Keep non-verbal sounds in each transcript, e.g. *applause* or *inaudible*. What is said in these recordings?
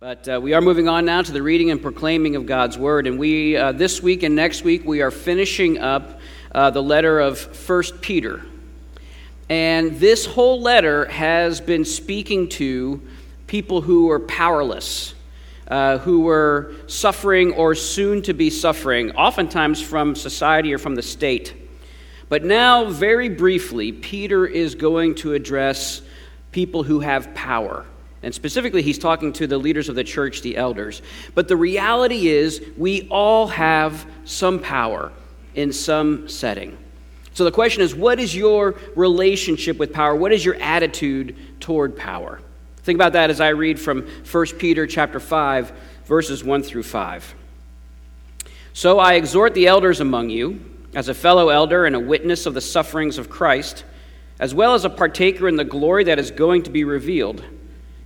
But uh, we are moving on now to the reading and proclaiming of God's word. And we, uh, this week and next week, we are finishing up uh, the letter of First Peter. And this whole letter has been speaking to people who were powerless, uh, who were suffering or soon to be suffering, oftentimes from society or from the state. But now, very briefly, Peter is going to address people who have power and specifically, he's talking to the leaders of the church, the elders. But the reality is, we all have some power in some setting. So the question is, what is your relationship with power? What is your attitude toward power? Think about that as I read from 1 Peter chapter 5, verses 1 through 5. So I exhort the elders among you, as a fellow elder and a witness of the sufferings of Christ, as well as a partaker in the glory that is going to be revealed.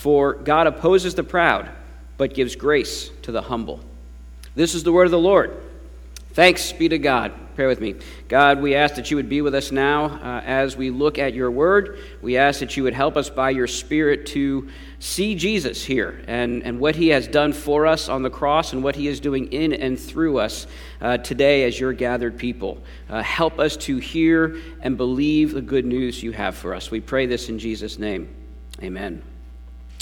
For God opposes the proud, but gives grace to the humble. This is the word of the Lord. Thanks be to God. Pray with me. God, we ask that you would be with us now uh, as we look at your word. We ask that you would help us by your Spirit to see Jesus here and, and what he has done for us on the cross and what he is doing in and through us uh, today as your gathered people. Uh, help us to hear and believe the good news you have for us. We pray this in Jesus' name. Amen.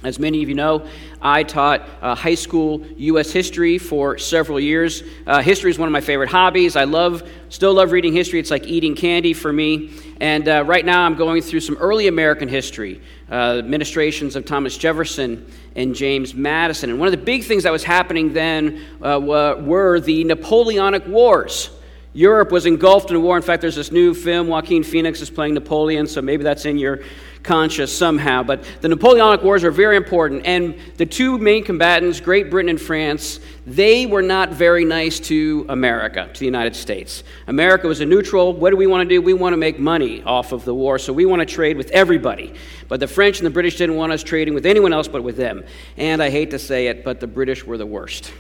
As many of you know, I taught uh, high school U.S. history for several years. Uh, history is one of my favorite hobbies. I love, still love reading history. It's like eating candy for me. And uh, right now, I'm going through some early American history, uh, administrations of Thomas Jefferson and James Madison. And one of the big things that was happening then uh, were the Napoleonic Wars. Europe was engulfed in war. In fact, there's this new film, Joaquin Phoenix is playing Napoleon, so maybe that's in your conscious somehow. But the Napoleonic Wars are very important. And the two main combatants, Great Britain and France, they were not very nice to America, to the United States. America was a neutral. What do we want to do? We want to make money off of the war, so we want to trade with everybody. But the French and the British didn't want us trading with anyone else but with them. And I hate to say it, but the British were the worst.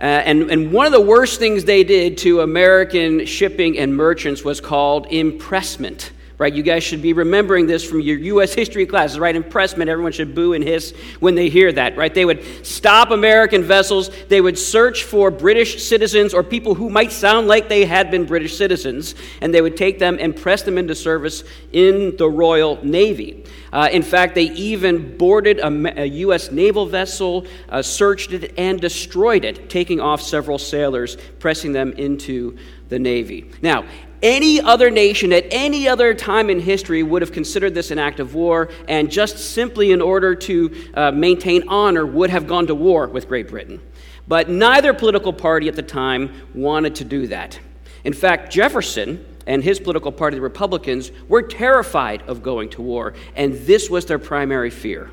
Uh, and, and one of the worst things they did to American shipping and merchants was called impressment right? You guys should be remembering this from your U.S. history classes, right? Impressment, everyone should boo and hiss when they hear that, right? They would stop American vessels, they would search for British citizens or people who might sound like they had been British citizens, and they would take them and press them into service in the Royal Navy. Uh, in fact, they even boarded a, a U.S. naval vessel, uh, searched it, and destroyed it, taking off several sailors, pressing them into the Navy. Now, any other nation at any other time in history would have considered this an act of war, and just simply in order to uh, maintain honor, would have gone to war with Great Britain. But neither political party at the time wanted to do that. In fact, Jefferson and his political party, the Republicans, were terrified of going to war, and this was their primary fear.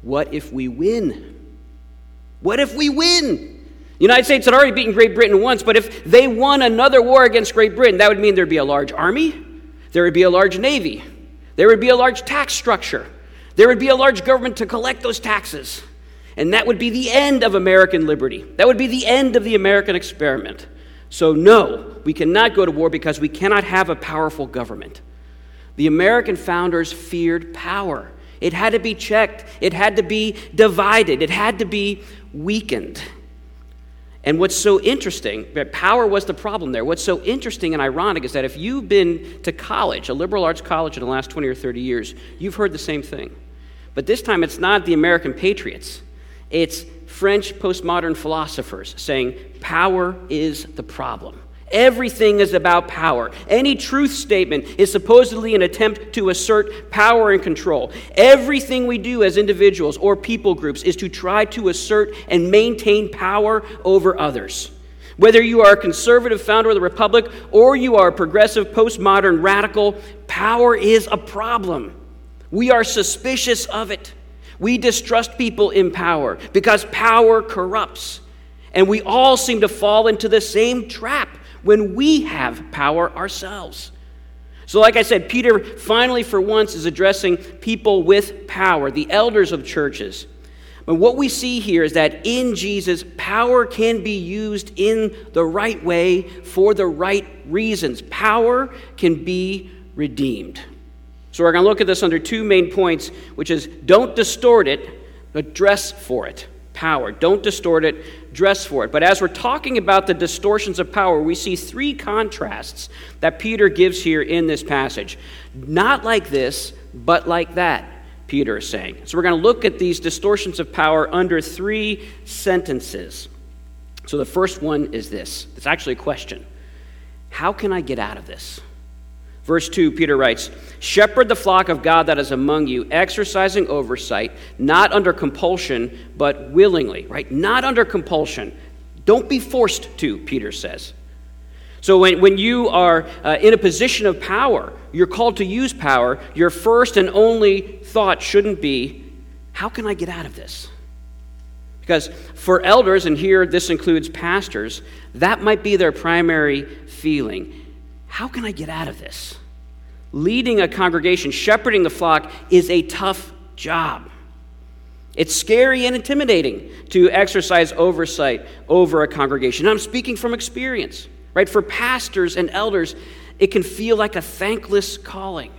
What if we win? What if we win? The United States had already beaten Great Britain once, but if they won another war against Great Britain, that would mean there'd be a large army, there would be a large navy, there would be a large tax structure, there would be a large government to collect those taxes. And that would be the end of American liberty. That would be the end of the American experiment. So, no, we cannot go to war because we cannot have a powerful government. The American founders feared power. It had to be checked, it had to be divided, it had to be weakened. And what's so interesting, power was the problem there. What's so interesting and ironic is that if you've been to college, a liberal arts college in the last 20 or 30 years, you've heard the same thing. But this time it's not the American patriots, it's French postmodern philosophers saying power is the problem. Everything is about power. Any truth statement is supposedly an attempt to assert power and control. Everything we do as individuals or people groups is to try to assert and maintain power over others. Whether you are a conservative founder of the republic or you are a progressive, postmodern, radical, power is a problem. We are suspicious of it. We distrust people in power because power corrupts. And we all seem to fall into the same trap when we have power ourselves. So, like I said, Peter finally, for once, is addressing people with power, the elders of churches. But what we see here is that in Jesus, power can be used in the right way for the right reasons. Power can be redeemed. So we're going to look at this under two main points, which is don't distort it, but dress for it. Power. Don't distort it, dress for it. But as we're talking about the distortions of power, we see three contrasts that Peter gives here in this passage. Not like this, but like that. Peter is saying. So we're going to look at these distortions of power under three sentences. So the first one is this it's actually a question How can I get out of this? Verse 2, Peter writes, Shepherd the flock of God that is among you, exercising oversight, not under compulsion, but willingly, right? Not under compulsion. Don't be forced to, Peter says. So, when, when you are uh, in a position of power, you're called to use power, your first and only thought shouldn't be, how can I get out of this? Because for elders, and here this includes pastors, that might be their primary feeling. How can I get out of this? Leading a congregation, shepherding the flock, is a tough job. It's scary and intimidating to exercise oversight over a congregation. I'm speaking from experience right? For pastors and elders, it can feel like a thankless calling.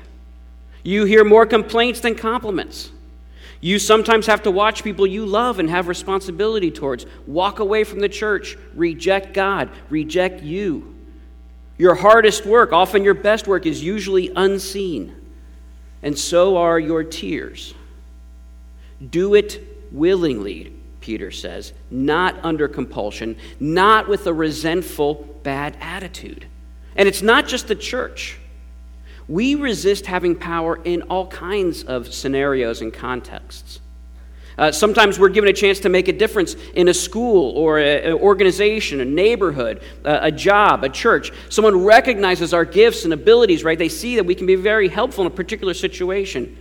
You hear more complaints than compliments. You sometimes have to watch people you love and have responsibility towards walk away from the church, reject God, reject you. Your hardest work, often your best work, is usually unseen, and so are your tears. Do it willingly, Peter says, not under compulsion, not with a resentful, bad attitude. And it's not just the church. We resist having power in all kinds of scenarios and contexts. Uh, sometimes we're given a chance to make a difference in a school or an organization, a neighborhood, a, a job, a church. Someone recognizes our gifts and abilities, right? They see that we can be very helpful in a particular situation.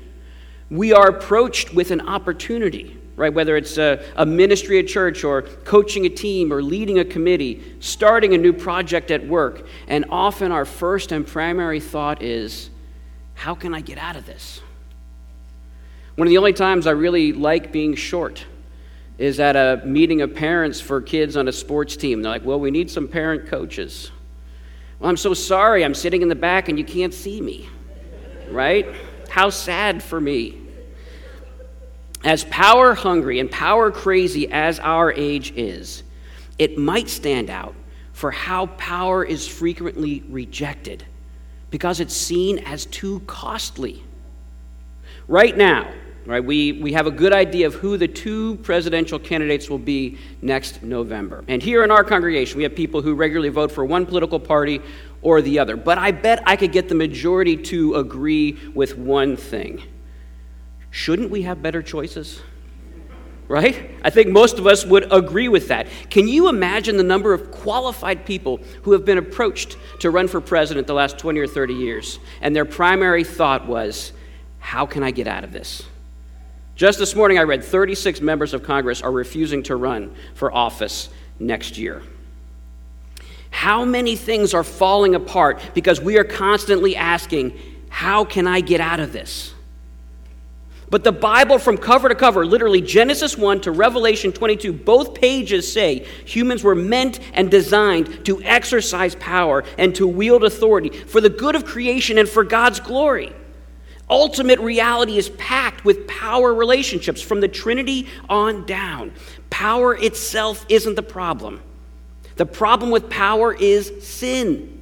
We are approached with an opportunity right? Whether it's a, a, ministry at church or coaching a team or leading a committee, starting a new project at work. And often our first and primary thought is, how can I get out of this? One of the only times I really like being short is at a meeting of parents for kids on a sports team. They're like, well, we need some parent coaches. Well, I'm so sorry, I'm sitting in the back and you can't see me, right? How sad for me. As power hungry and power crazy as our age is, it might stand out for how power is frequently rejected because it's seen as too costly. Right now, right, we, we have a good idea of who the two presidential candidates will be next November. And here in our congregation, we have people who regularly vote for one political party or the other. But I bet I could get the majority to agree with one thing Shouldn't we have better choices? Right? I think most of us would agree with that. Can you imagine the number of qualified people who have been approached to run for president the last 20 or 30 years? And their primary thought was, how can I get out of this? Just this morning, I read 36 members of Congress are refusing to run for office next year. How many things are falling apart because we are constantly asking, How can I get out of this? But the Bible, from cover to cover, literally Genesis 1 to Revelation 22, both pages say humans were meant and designed to exercise power and to wield authority for the good of creation and for God's glory. Ultimate reality is packed with power relationships from the Trinity on down. Power itself isn't the problem. The problem with power is sin.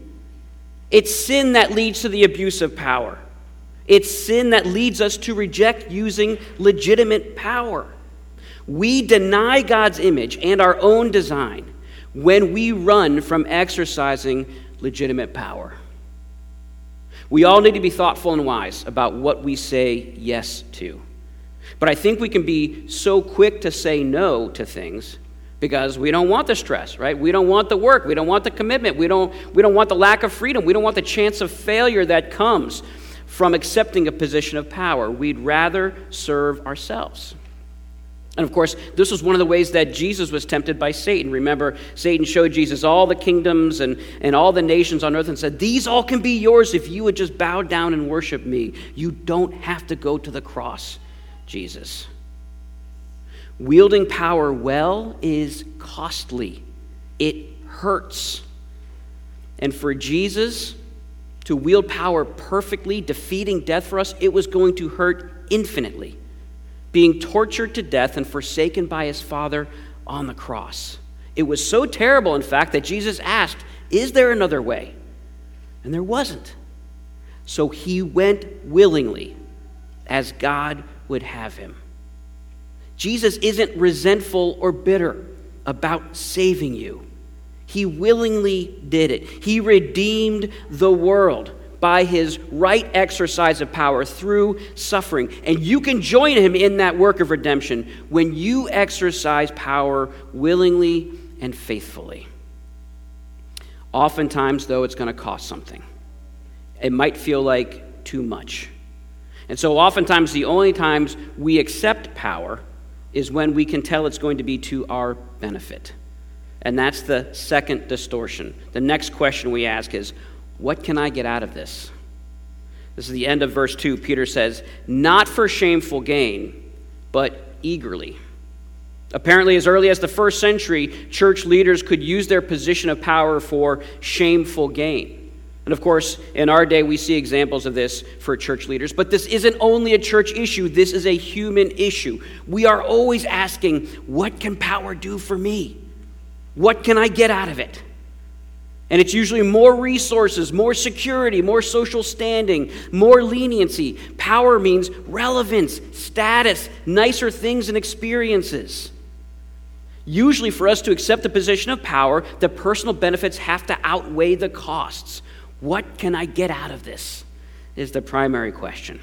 It's sin that leads to the abuse of power. It's sin that leads us to reject using legitimate power. We deny God's image and our own design when we run from exercising legitimate power. We all need to be thoughtful and wise about what we say yes to. But I think we can be so quick to say no to things because we don't want the stress, right? We don't want the work, we don't want the commitment, we don't, we don't want the lack of freedom, we don't want the chance of failure that comes from accepting a position of power. We'd rather serve ourselves. And of course, this was one of the ways that Jesus was tempted by Satan. Remember, Satan showed Jesus all the kingdoms and, and all the nations on earth and said, These all can be yours if you would just bow down and worship me. You don't have to go to the cross, Jesus. Wielding power well is costly, it hurts. And for Jesus to wield power perfectly, defeating death for us, it was going to hurt infinitely being tortured to death and forsaken by his Father on the cross. It was so terrible, in fact, that Jesus asked, Is there another way? And there wasn't. So he went willingly as God would have him. Jesus isn't resentful or bitter about saving you. He willingly did it. He redeemed the world by his right exercise of power through suffering. And you can join him in that work of redemption when you exercise power willingly and faithfully. Oftentimes, though, it's going to cost something. It might feel like too much. And so, oftentimes, the only times we accept power is when we can tell it's going to be to our benefit. And that's the second distortion. The next question we ask is what can I get out of this? This is the end of verse 2. Peter says, Not for shameful gain, but eagerly. Apparently, as early as the first century, church leaders could use their position of power for shameful gain. And of course, in our day, we see examples of this for church leaders. But this isn't only a church issue, this is a human issue. We are always asking, What can power do for me? What can I get out of it? And it's usually more resources, more security, more social standing, more leniency. Power means relevance, status, nicer things and experiences. Usually, for us to accept the position of power, the personal benefits have to outweigh the costs. What can I get out of this? Is the primary question.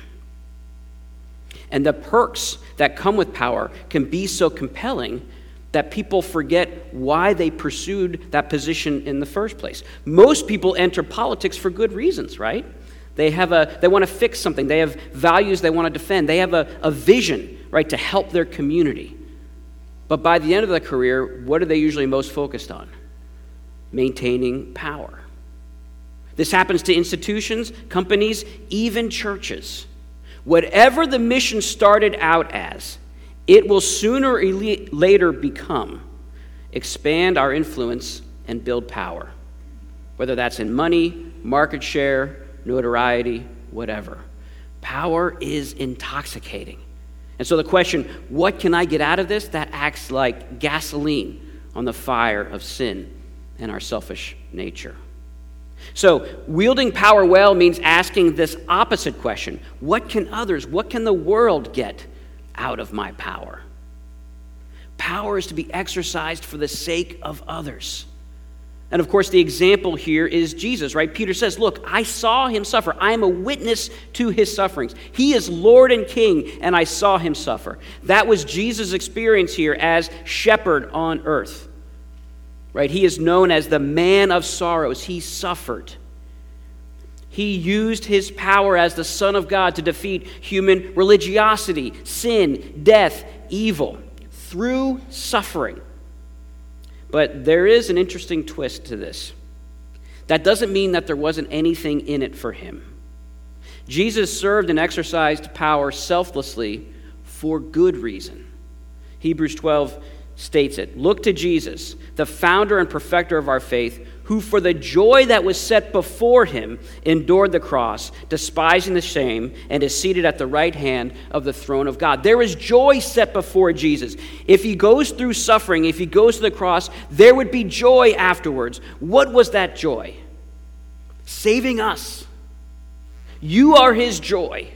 And the perks that come with power can be so compelling that people forget why they pursued that position in the first place. Most people enter politics for good reasons, right? They, have a, they want to fix something, they have values they want to defend, they have a, a vision, right, to help their community. But by the end of the career, what are they usually most focused on? Maintaining power. This happens to institutions, companies, even churches. Whatever the mission started out as, it will sooner or later become expand our influence and build power, whether that's in money, market share, notoriety, whatever. Power is intoxicating. And so the question, what can I get out of this? That acts like gasoline on the fire of sin and our selfish nature. So, wielding power well means asking this opposite question What can others, what can the world get out of my power. Power is to be exercised for the sake of others. And of course, the example here is Jesus, right? Peter says, Look, I saw him suffer. I am a witness to his sufferings. He is Lord and King, and I saw him suffer. That was Jesus' experience here as shepherd on earth, right? He is known as the man of sorrows. He suffered. He used his power as the Son of God to defeat human religiosity, sin, death, evil through suffering. But there is an interesting twist to this. That doesn't mean that there wasn't anything in it for him. Jesus served and exercised power selflessly for good reason. Hebrews 12 states it Look to Jesus, the founder and perfecter of our faith who for the joy that was set before him endured the cross, despising the shame, and is seated at the right hand of the throne of God. There is joy set before Jesus. If he goes through suffering, if he goes to the cross, there would be joy afterwards. What was that joy? Saving us. You are his joy.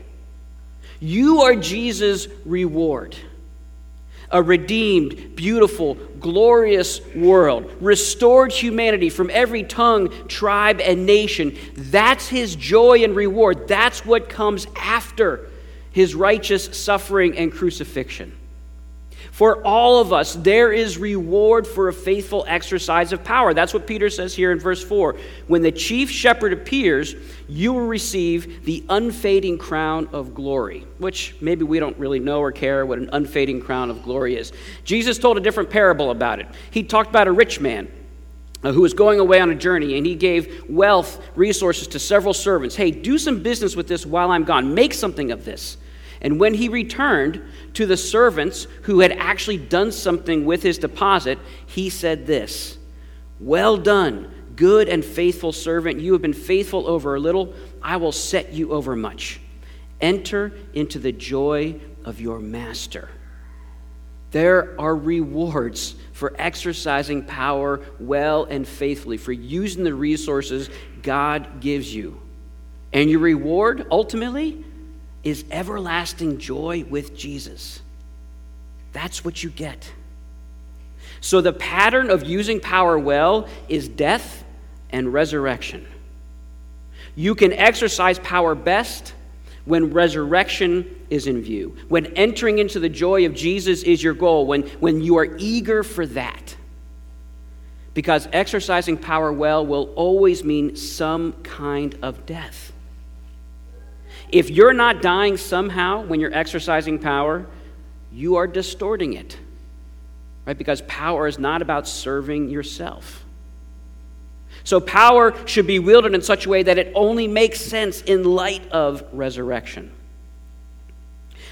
You are Jesus' reward a redeemed, beautiful, glorious world, restored humanity from every tongue, tribe, and nation. That's his joy and reward. That's what comes after his righteous suffering and crucifixion. For all of us, there is reward for a faithful exercise of power. That's what Peter says here in verse 4. When the chief shepherd appears, you will receive the unfading crown of glory, which maybe we don't really know or care what an unfading crown of glory is. Jesus told a different parable about it. He talked about a rich man uh, who was going away on a journey, and he gave wealth, resources to several servants. Hey, do some business with this while I'm gone. Make something of this. And when he returned to the servants who had actually done something with his deposit, he said this Well done, good and faithful servant. You have been faithful over a little, I will set you over much. Enter into the joy of your master. There are rewards for exercising power well and faithfully, for using the resources God gives you. And your reward, ultimately, is everlasting joy with Jesus. That's what you get. So, the pattern of using power well is death and resurrection. You can exercise power best when resurrection is in view, when entering into the joy of Jesus is your goal, when, when you are eager for that. Because exercising power well will always mean some kind of death. If you're not dying somehow when you're exercising power, you are distorting it. Right? Because power is not about serving yourself. So power should be wielded in such a way that it only makes sense in light of resurrection.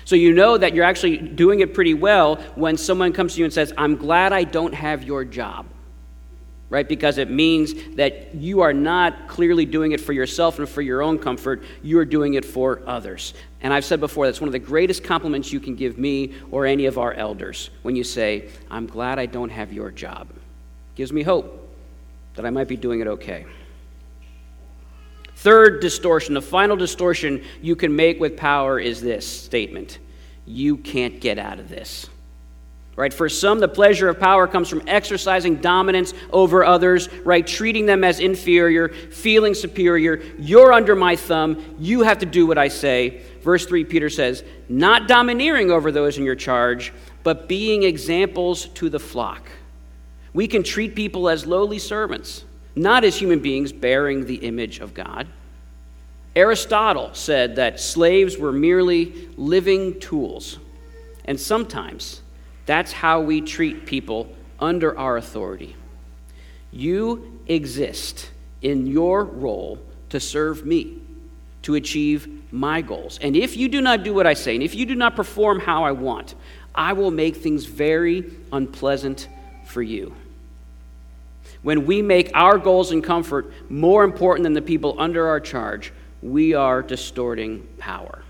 So you know that you're actually doing it pretty well when someone comes to you and says, I'm glad I don't have your job right? Because it means that you are not clearly doing it for yourself and for your own comfort, you are doing it for others. And I've said before, that's one of the greatest compliments you can give me or any of our elders when you say, I'm glad I don't have your job. It Gives me hope that I might be doing it okay. Third distortion, the final distortion you can make with power is this statement You can't get out of this. Right? For some, the pleasure of power comes from exercising dominance over others, right? Treating them as inferior, feeling superior. You're under my thumb. You have to do what I say. Verse 3, Peter says, not domineering over those in your charge, but being examples to the flock. We can treat people as lowly servants, not as human beings bearing the image of God. Aristotle said that slaves were merely living tools. And sometimes, that's how we treat people under our authority. You exist in your role to serve me, to achieve my goals. And if you do not do what I say, and if you do not perform how I want, I will make things very unpleasant for you. When we make our goals and comfort more important than the people under our charge, we are distorting power.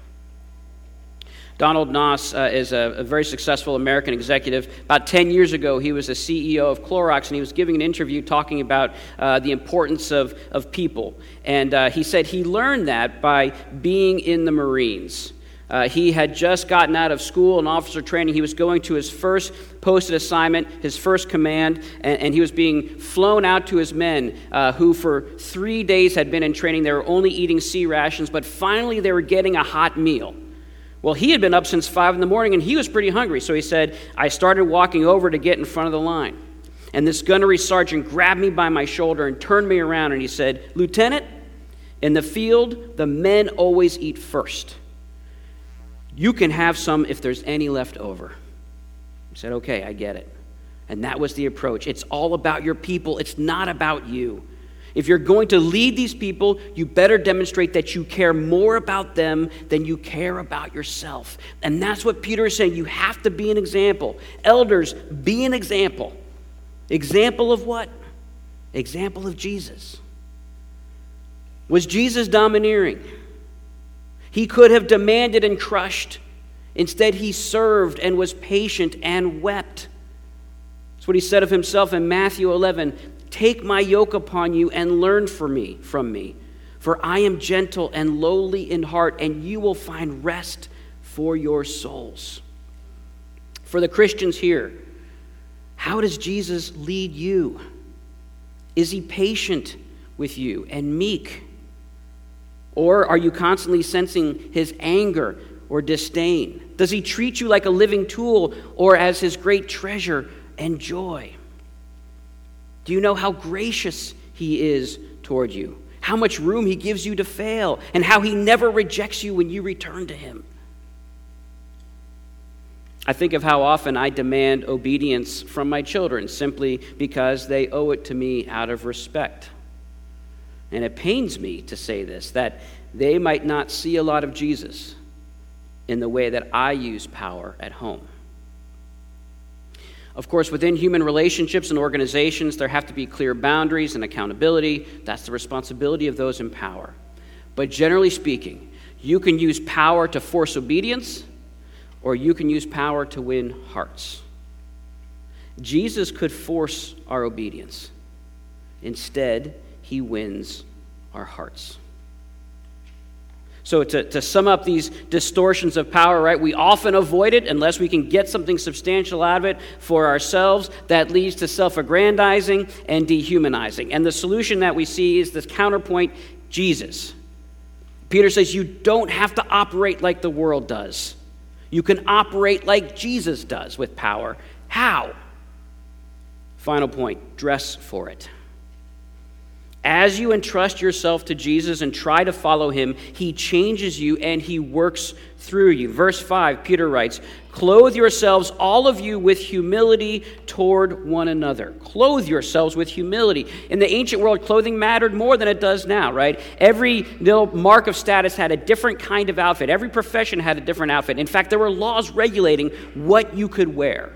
Donald Knauss uh, is a, a, very successful American executive. About 10 years ago, he was the CEO of Clorox, and he was giving an interview talking about uh, the importance of, of people. And uh, he said he learned that by being in the Marines. Uh, he had just gotten out of school and officer training. He was going to his first posted assignment, his first command, and, and he was being flown out to his men uh, who, for three days, had been in training. They were only eating C rations, but finally they were getting a hot meal. Well, he had been up since 5 in the morning and he was pretty hungry. So he said, I started walking over to get in front of the line. And this gunnery sergeant grabbed me by my shoulder and turned me around and he said, Lieutenant, in the field, the men always eat first. You can have some if there's any left over. I said, Okay, I get it. And that was the approach. It's all about your people, it's not about you. If you're going to lead these people, you better demonstrate that you care more about them than you care about yourself. And that's what Peter is saying. You have to be an example. Elders, be an example. Example of what? Example of Jesus. Was Jesus domineering? He could have demanded and crushed. Instead, he served and was patient and wept. That's what he said of himself in Matthew 11. Take my yoke upon you and learn from me, from me. For I am gentle and lowly in heart, and you will find rest for your souls. For the Christians here, how does Jesus lead you? Is he patient with you and meek? Or are you constantly sensing his anger or disdain? Does he treat you like a living tool or as his great treasure and joy? Do you know how gracious he is toward you? How much room he gives you to fail, and how he never rejects you when you return to him? I think of how often I demand obedience from my children simply because they owe it to me out of respect. And it pains me to say this that they might not see a lot of Jesus in the way that I use power at home. Of course, within human relationships and organizations, there have to be clear boundaries and accountability. That's the responsibility of those in power. But generally speaking, you can use power to force obedience, or you can use power to win hearts. Jesus could force our obedience. Instead, he wins our hearts. So, to, to sum up these distortions of power, right, we often avoid it unless we can get something substantial out of it for ourselves. That leads to self aggrandizing and dehumanizing. And the solution that we see is this counterpoint Jesus. Peter says you don't have to operate like the world does, you can operate like Jesus does with power. How? Final point dress for it. As you entrust yourself to Jesus and try to follow him, he changes you and he works through you. Verse 5, Peter writes, Clothe yourselves, all of you, with humility toward one another. Clothe yourselves with humility. In the ancient world, clothing mattered more than it does now, right? Every mark of status had a different kind of outfit, every profession had a different outfit. In fact, there were laws regulating what you could wear.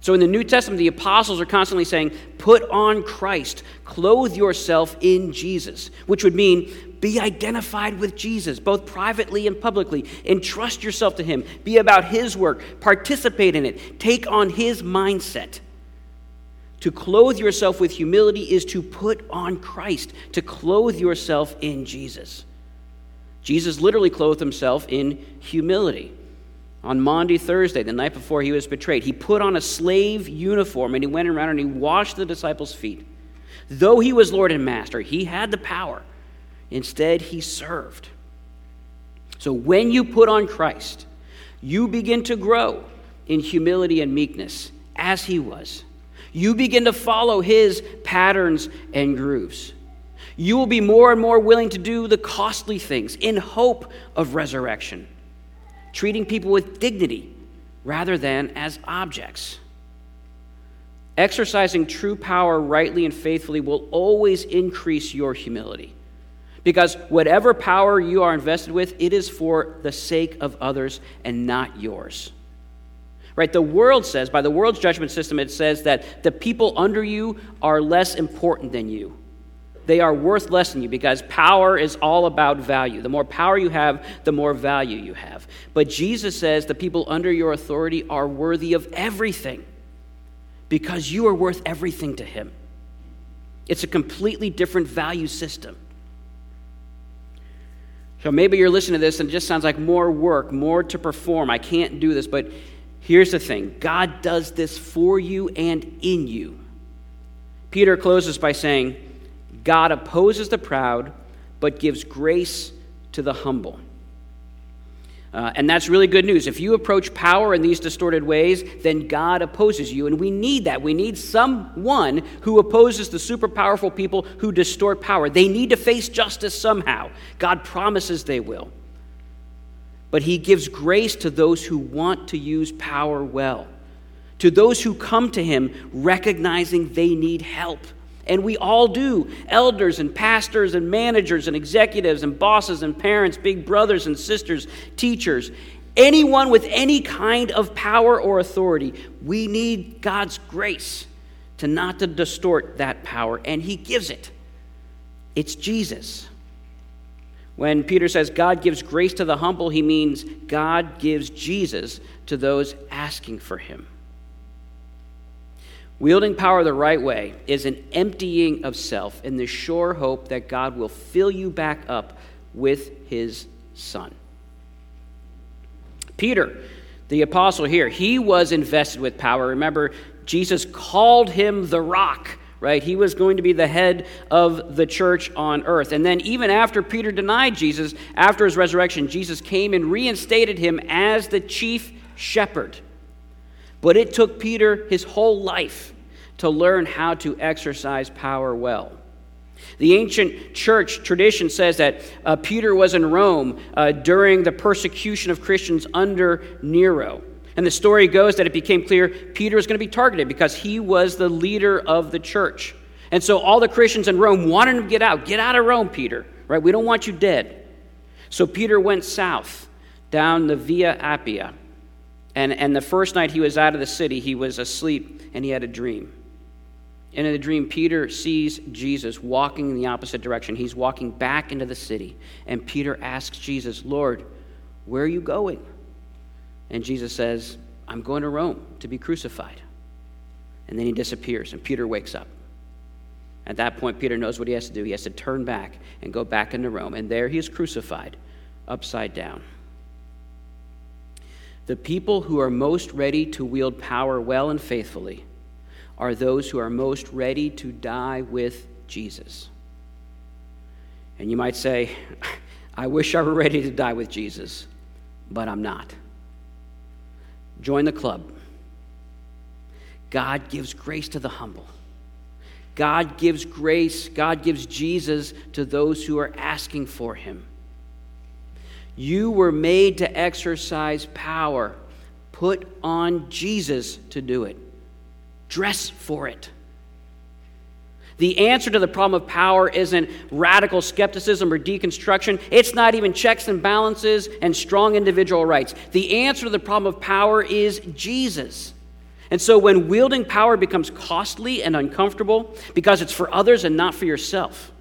So in the New Testament, the apostles are constantly saying, put on Christ, clothe yourself in Jesus, which would mean be identified with Jesus, both privately and publicly. Entrust yourself to Him, be about His work, participate in it, take on His mindset. To clothe yourself with humility is to put on Christ, to clothe yourself in Jesus. Jesus literally clothed himself in humility on Maundy Thursday, the night before he was betrayed. He put on a slave uniform and he went around and he washed the disciples' feet. Though he was Lord and Master, he had the power. Instead, he served. So when you put on Christ, you begin to grow in humility and meekness as he was. You begin to follow his patterns and grooves. You will be more and more willing to do the costly things in hope of resurrection treating people with dignity rather than as objects. Exercising true power rightly and faithfully will always increase your humility. Because whatever power you are invested with, it is for the sake of others and not yours. Right? The world says, by the world's judgment system, it says that the people under you are less important than you they are worth less than you because power is all about value. The more power you have, the more value you have. But Jesus says the people under your authority are worthy of everything because you are worth everything to Him. It's a completely different value system. So maybe you're listening to this and it just sounds like more work, more to perform. I can't do this. But here's the thing God does this for you and in you. Peter closes by saying, God opposes the proud, but gives grace to the humble. Uh, and that's really good news. If you approach power in these distorted ways, then God opposes you. And we need that. We need someone who opposes the super powerful people who distort power. They need to face justice somehow. God promises they will. But He gives grace to those who want to use power well, to those who come to Him recognizing they need help. And we all do. Elders and pastors and managers and executives and bosses and parents, big brothers and sisters, teachers, anyone with any kind of power or authority. We need God's grace to not to distort that power, and He gives it. It's Jesus. When Peter says God gives grace to the humble, he means God gives Jesus to those asking for Him. Wielding power the right way is an emptying of self in the sure hope that God will fill you back up with his Son. Peter, the apostle here, he was invested with power. Remember, Jesus called him the rock, right? He was going to be the head of the church on earth. And then, even after Peter denied Jesus, after his resurrection, Jesus came and reinstated him as the chief shepherd. But it took Peter his whole life to learn how to exercise power well. The ancient church tradition says that uh, Peter was in Rome uh, during the persecution of Christians under Nero. And the story goes that it became clear Peter was going to be targeted because he was the leader of the church. And so all the Christians in Rome wanted him to get out. Get out of Rome, Peter. Right? We don't want you dead. So Peter went south down the Via Appia. And, and the first night he was out of the city, he was asleep and he had a dream. And in the dream, Peter sees Jesus walking in the opposite direction. He's walking back into the city. And Peter asks Jesus, Lord, where are you going? And Jesus says, I'm going to Rome to be crucified. And then he disappears, and Peter wakes up. At that point, Peter knows what he has to do. He has to turn back and go back into Rome. And there he is crucified, upside down. The people who are most ready to wield power well and faithfully are those who are most ready to die with Jesus. And you might say, *laughs* I wish I were ready to die with Jesus, but I'm not. Join the club. God gives grace to the humble. God gives grace, God gives Jesus to those who are asking for him. You were made to exercise power. Put on Jesus to do it. Dress for it. The answer to the problem of power isn't radical skepticism or deconstruction. It's not even checks and balances and strong individual rights. The answer to the problem of power is Jesus. And so when wielding power becomes costly and uncomfortable because it's for others and not for yourself,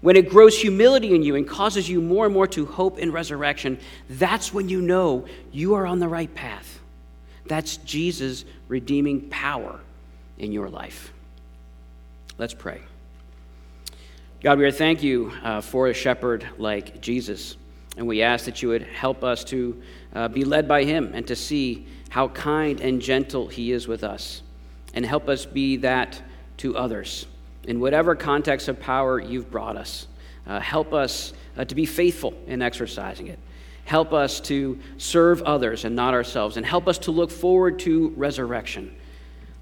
when it grows humility in you and causes you more and more to hope in resurrection, that's when you know you are on the right path. That's Jesus' redeeming power in your life. Let's pray. God, we are thank you uh, for a shepherd like Jesus. And we ask that you would help us to uh, be led by him and to see how kind and gentle he is with us. And help us be that to others. In whatever context of power you've brought us, uh, help us uh, to be faithful in exercising it. Help us to serve others and not ourselves. And help us to look forward to resurrection.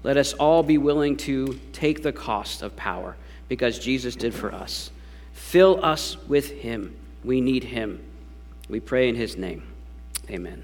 Let us all be willing to take the cost of power because Jesus did for us. Fill us with Him. We need Him. We pray in His name. Amen.